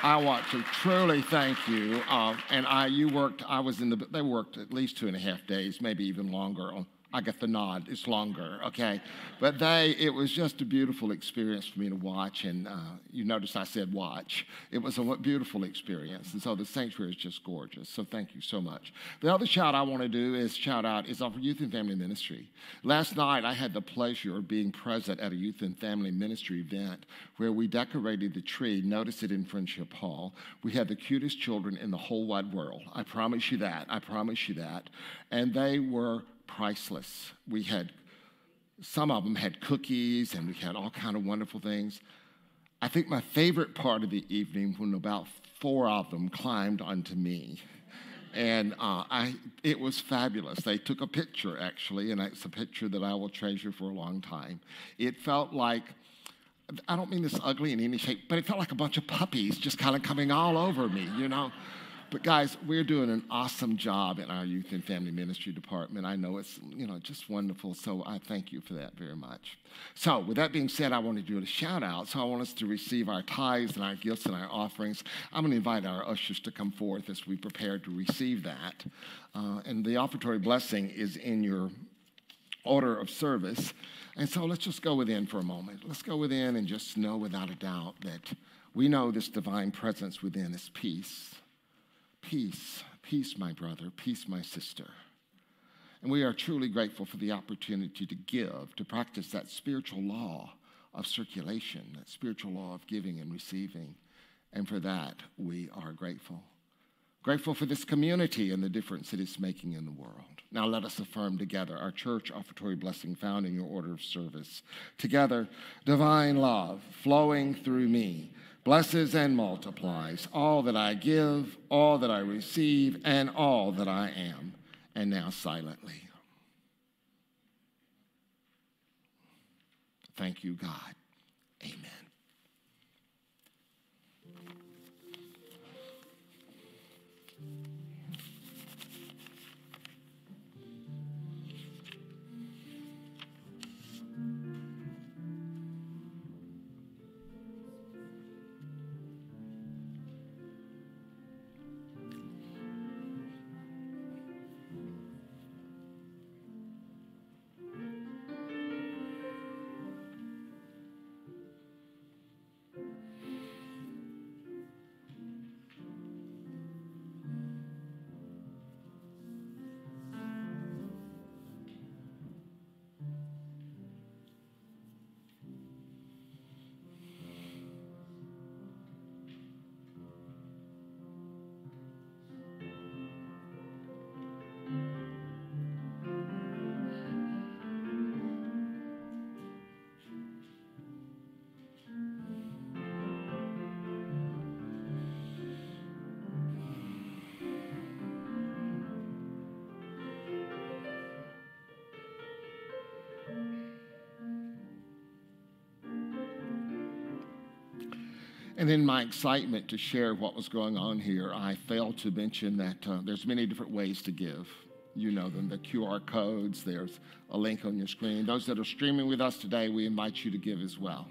Speaker 4: I want to truly thank you. Uh, and I, you worked, I was in the, they worked at least two and a half days, maybe even longer on I get the nod. It's longer, okay? But they, it was just a beautiful experience for me to watch. And uh, you notice I said watch. It was a beautiful experience. And so the sanctuary is just gorgeous. So thank you so much. The other shout I want to do is shout out is our youth and family ministry. Last night I had the pleasure of being present at a youth and family ministry event where we decorated the tree. Notice it in Friendship Hall. We had the cutest children in the whole wide world. I promise you that. I promise you that. And they were priceless. We had some of them had cookies and we had all kind of wonderful things. I think my favorite part of the evening when about four of them climbed onto me. And uh, I, it was fabulous. They took a picture, actually, and it's a picture that I will treasure for a long time. It felt like, I don't mean this ugly in any shape, but it felt like a bunch of puppies just kind of coming all over me, you know? But guys, we're doing an awesome job in our youth and family ministry department. I know it's, you know, just wonderful. So I thank you for that very much. So with that being said, I want to do a shout out. So I want us to receive our tithes and our gifts and our offerings. I'm going to invite our ushers to come forth as we prepare to receive that. Uh, and the offertory blessing is in your order of service. And so let's just go within for a moment. Let's go within and just know without a doubt that we know this divine presence within is peace. Peace, peace, my brother, peace, my sister. And we are truly grateful for the opportunity to give, to practice that spiritual law of circulation, that spiritual law of giving and receiving. And for that, we are grateful. Grateful for this community and the difference it is making in the world. Now let us affirm together our church offertory blessing found in your order of service. Together, divine love flowing through me blesses and multiplies all that I give, all that I receive, and all that I am. And now, silently. Thank you, God. Amen. And in my excitement to share what was going on here, I failed to mention that uh, there's many different ways to give. You know them, the QR codes, there's a link on your screen. Those that are streaming with us today, we invite you to give as well.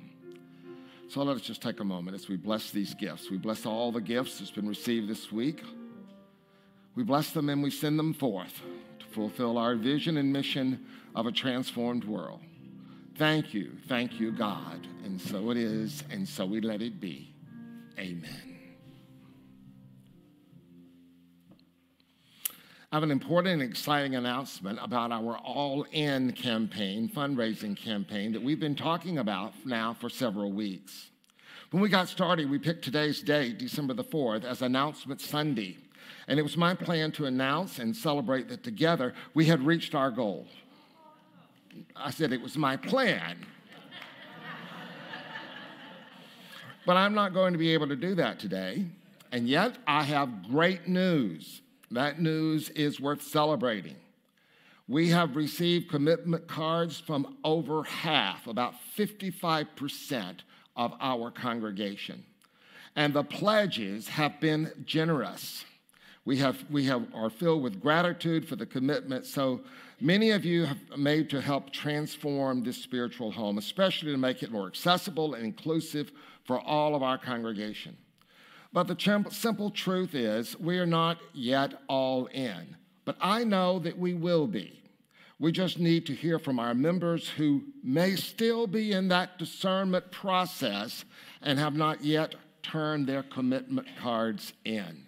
Speaker 4: So let us just take a moment as we bless these gifts. We bless all the gifts that's been received this week. We bless them and we send them forth to fulfill our vision and mission of a transformed world. Thank you, thank you, God. And so it is, and so we let it be. Amen. I have an important and exciting announcement about our All In campaign, fundraising campaign that we've been talking about now for several weeks. When we got started, we picked today's date, December the 4th, as Announcement Sunday. And it was my plan to announce and celebrate that together we had reached our goal. I said it was my plan. But I'm not going to be able to do that today. And yet, I have great news. That news is worth celebrating. We have received commitment cards from over half, about 55% of our congregation. And the pledges have been generous. We, have, we have, are filled with gratitude for the commitment. So many of you have made to help transform this spiritual home, especially to make it more accessible and inclusive for all of our congregation. But the simple truth is, we are not yet all in. But I know that we will be. We just need to hear from our members who may still be in that discernment process and have not yet turned their commitment cards in.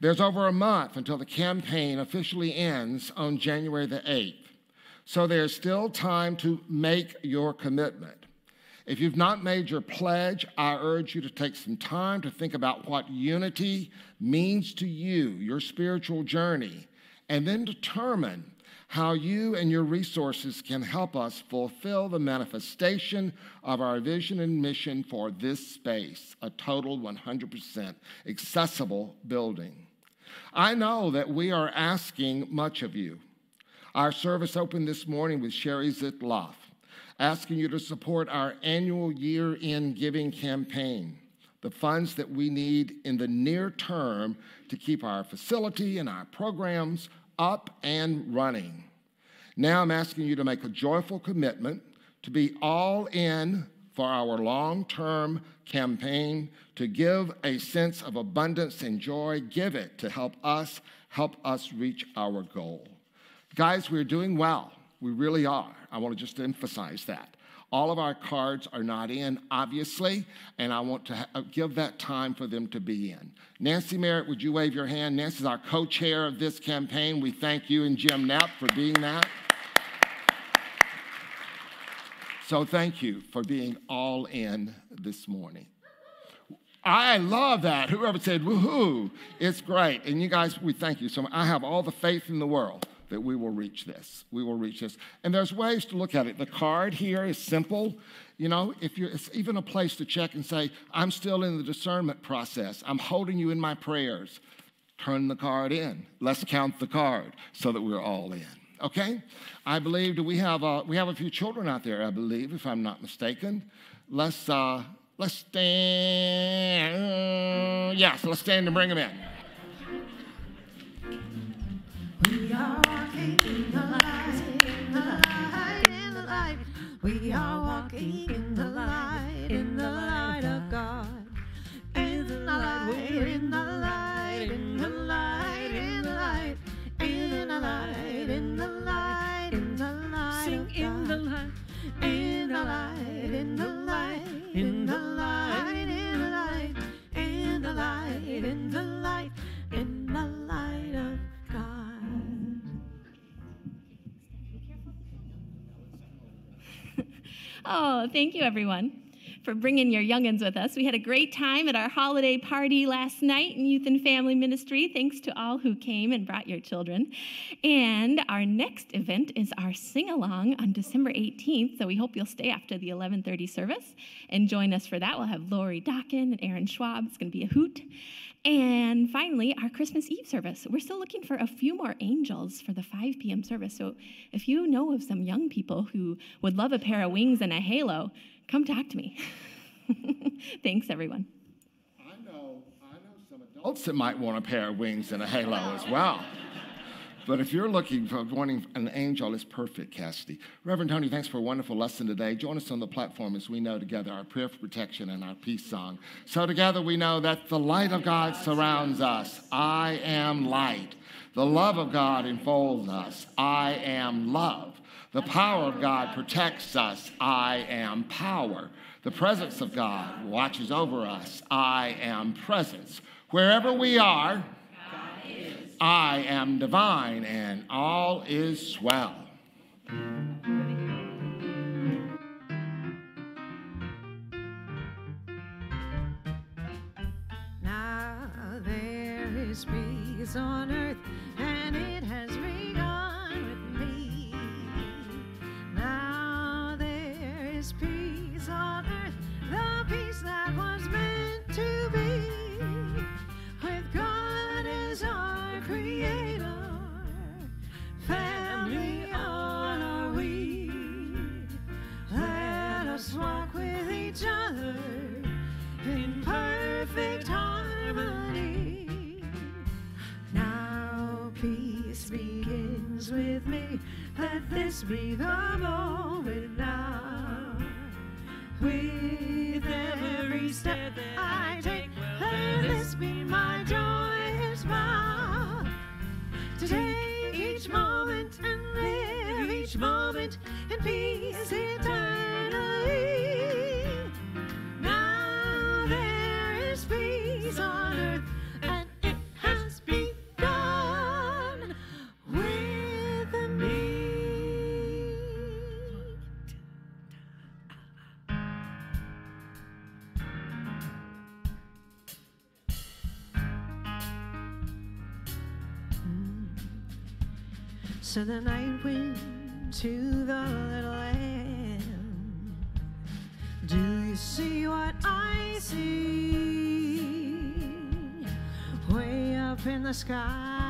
Speaker 4: There's over a month until the campaign officially ends on January the 8th. So there's still time to make your commitment. If you've not made your pledge, I urge you to take some time to think about what unity means to you, your spiritual journey, and then determine how you and your resources can help us fulfill the manifestation of our vision and mission for this space, a total 100% accessible building. I know that we are asking much of you. Our service opened this morning with Sherry Zitloff asking you to support our annual year end giving campaign, the funds that we need in the near term to keep our facility and our programs up and running. Now I'm asking you to make a joyful commitment to be all in for our long term campaign, to give a sense of abundance and joy. Give it to help us, help us reach our goal. Guys, we're doing well. We really are. I want to just emphasize that. All of our cards are not in, obviously, and I want to ha- uh, give that time for them to be in. Nancy Merritt, would you wave your hand? Nancy is our co chair of this campaign. We thank you and Jim Knapp for being that. So thank you for being all in this morning. I love that. Whoever said woohoo, it's great. And you guys, we thank you so much. I have all the faith in the world that we will reach this. We will reach this. And there's ways to look at it. The card here is simple. You know, if you're, it's even a place to check and say, I'm still in the discernment process. I'm holding you in my prayers. Turn the card in. Let's count the card so that we're all in. Okay, I believe do we have uh, we have a few children out there. I believe, if I'm not mistaken. Let's uh, let's stand. Yes, let's stand and bring them in.
Speaker 1: Are
Speaker 8: Oh, thank you, everyone, for bringing your youngins with us. We had a great time at our holiday party last night in Youth and Family Ministry. Thanks to all who came and brought your children. And our next event is our sing along on December 18th. So we hope you'll stay after the 11:30 service and join us for that. We'll have Lori Dockin and Aaron Schwab. It's going to be a hoot. And finally, our Christmas Eve service. We're still looking for a few more angels for the 5 p.m. service. So if you know of some young people who would love a pair of wings and a halo, come talk to me. Thanks, everyone.
Speaker 4: I know, I know some adults that might want a pair of wings and a halo as well. But if you're looking for wanting an angel, it's perfect, Cassidy. Reverend Tony, thanks for a wonderful lesson today. Join us on the platform as we know together our prayer for protection and our peace song. So together we know that the light of God surrounds us. I am light. The love of God enfolds us. I am love. The power of God protects us. I am power. The presence of God watches over us. I am presence. Wherever we are, I am divine and all is swell.
Speaker 1: Now there is peace on earth, and it has this be the moment So the night went to the little lamb. Do you see what I see? Way up in the sky,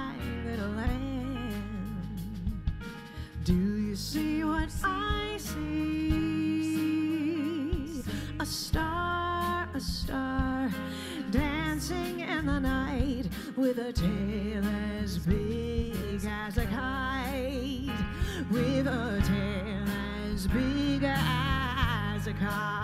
Speaker 1: as a kite.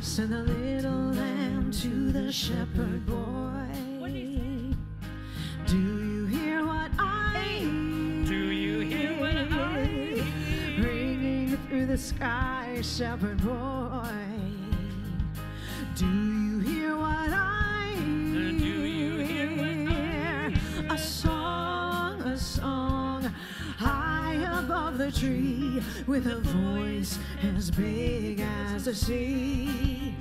Speaker 1: Send the little lamb to the shepherd boy. Do you hear what I Do you hear what I? Ringing through the sky, shepherd boy. Do the tree, with a voice as big as the sea.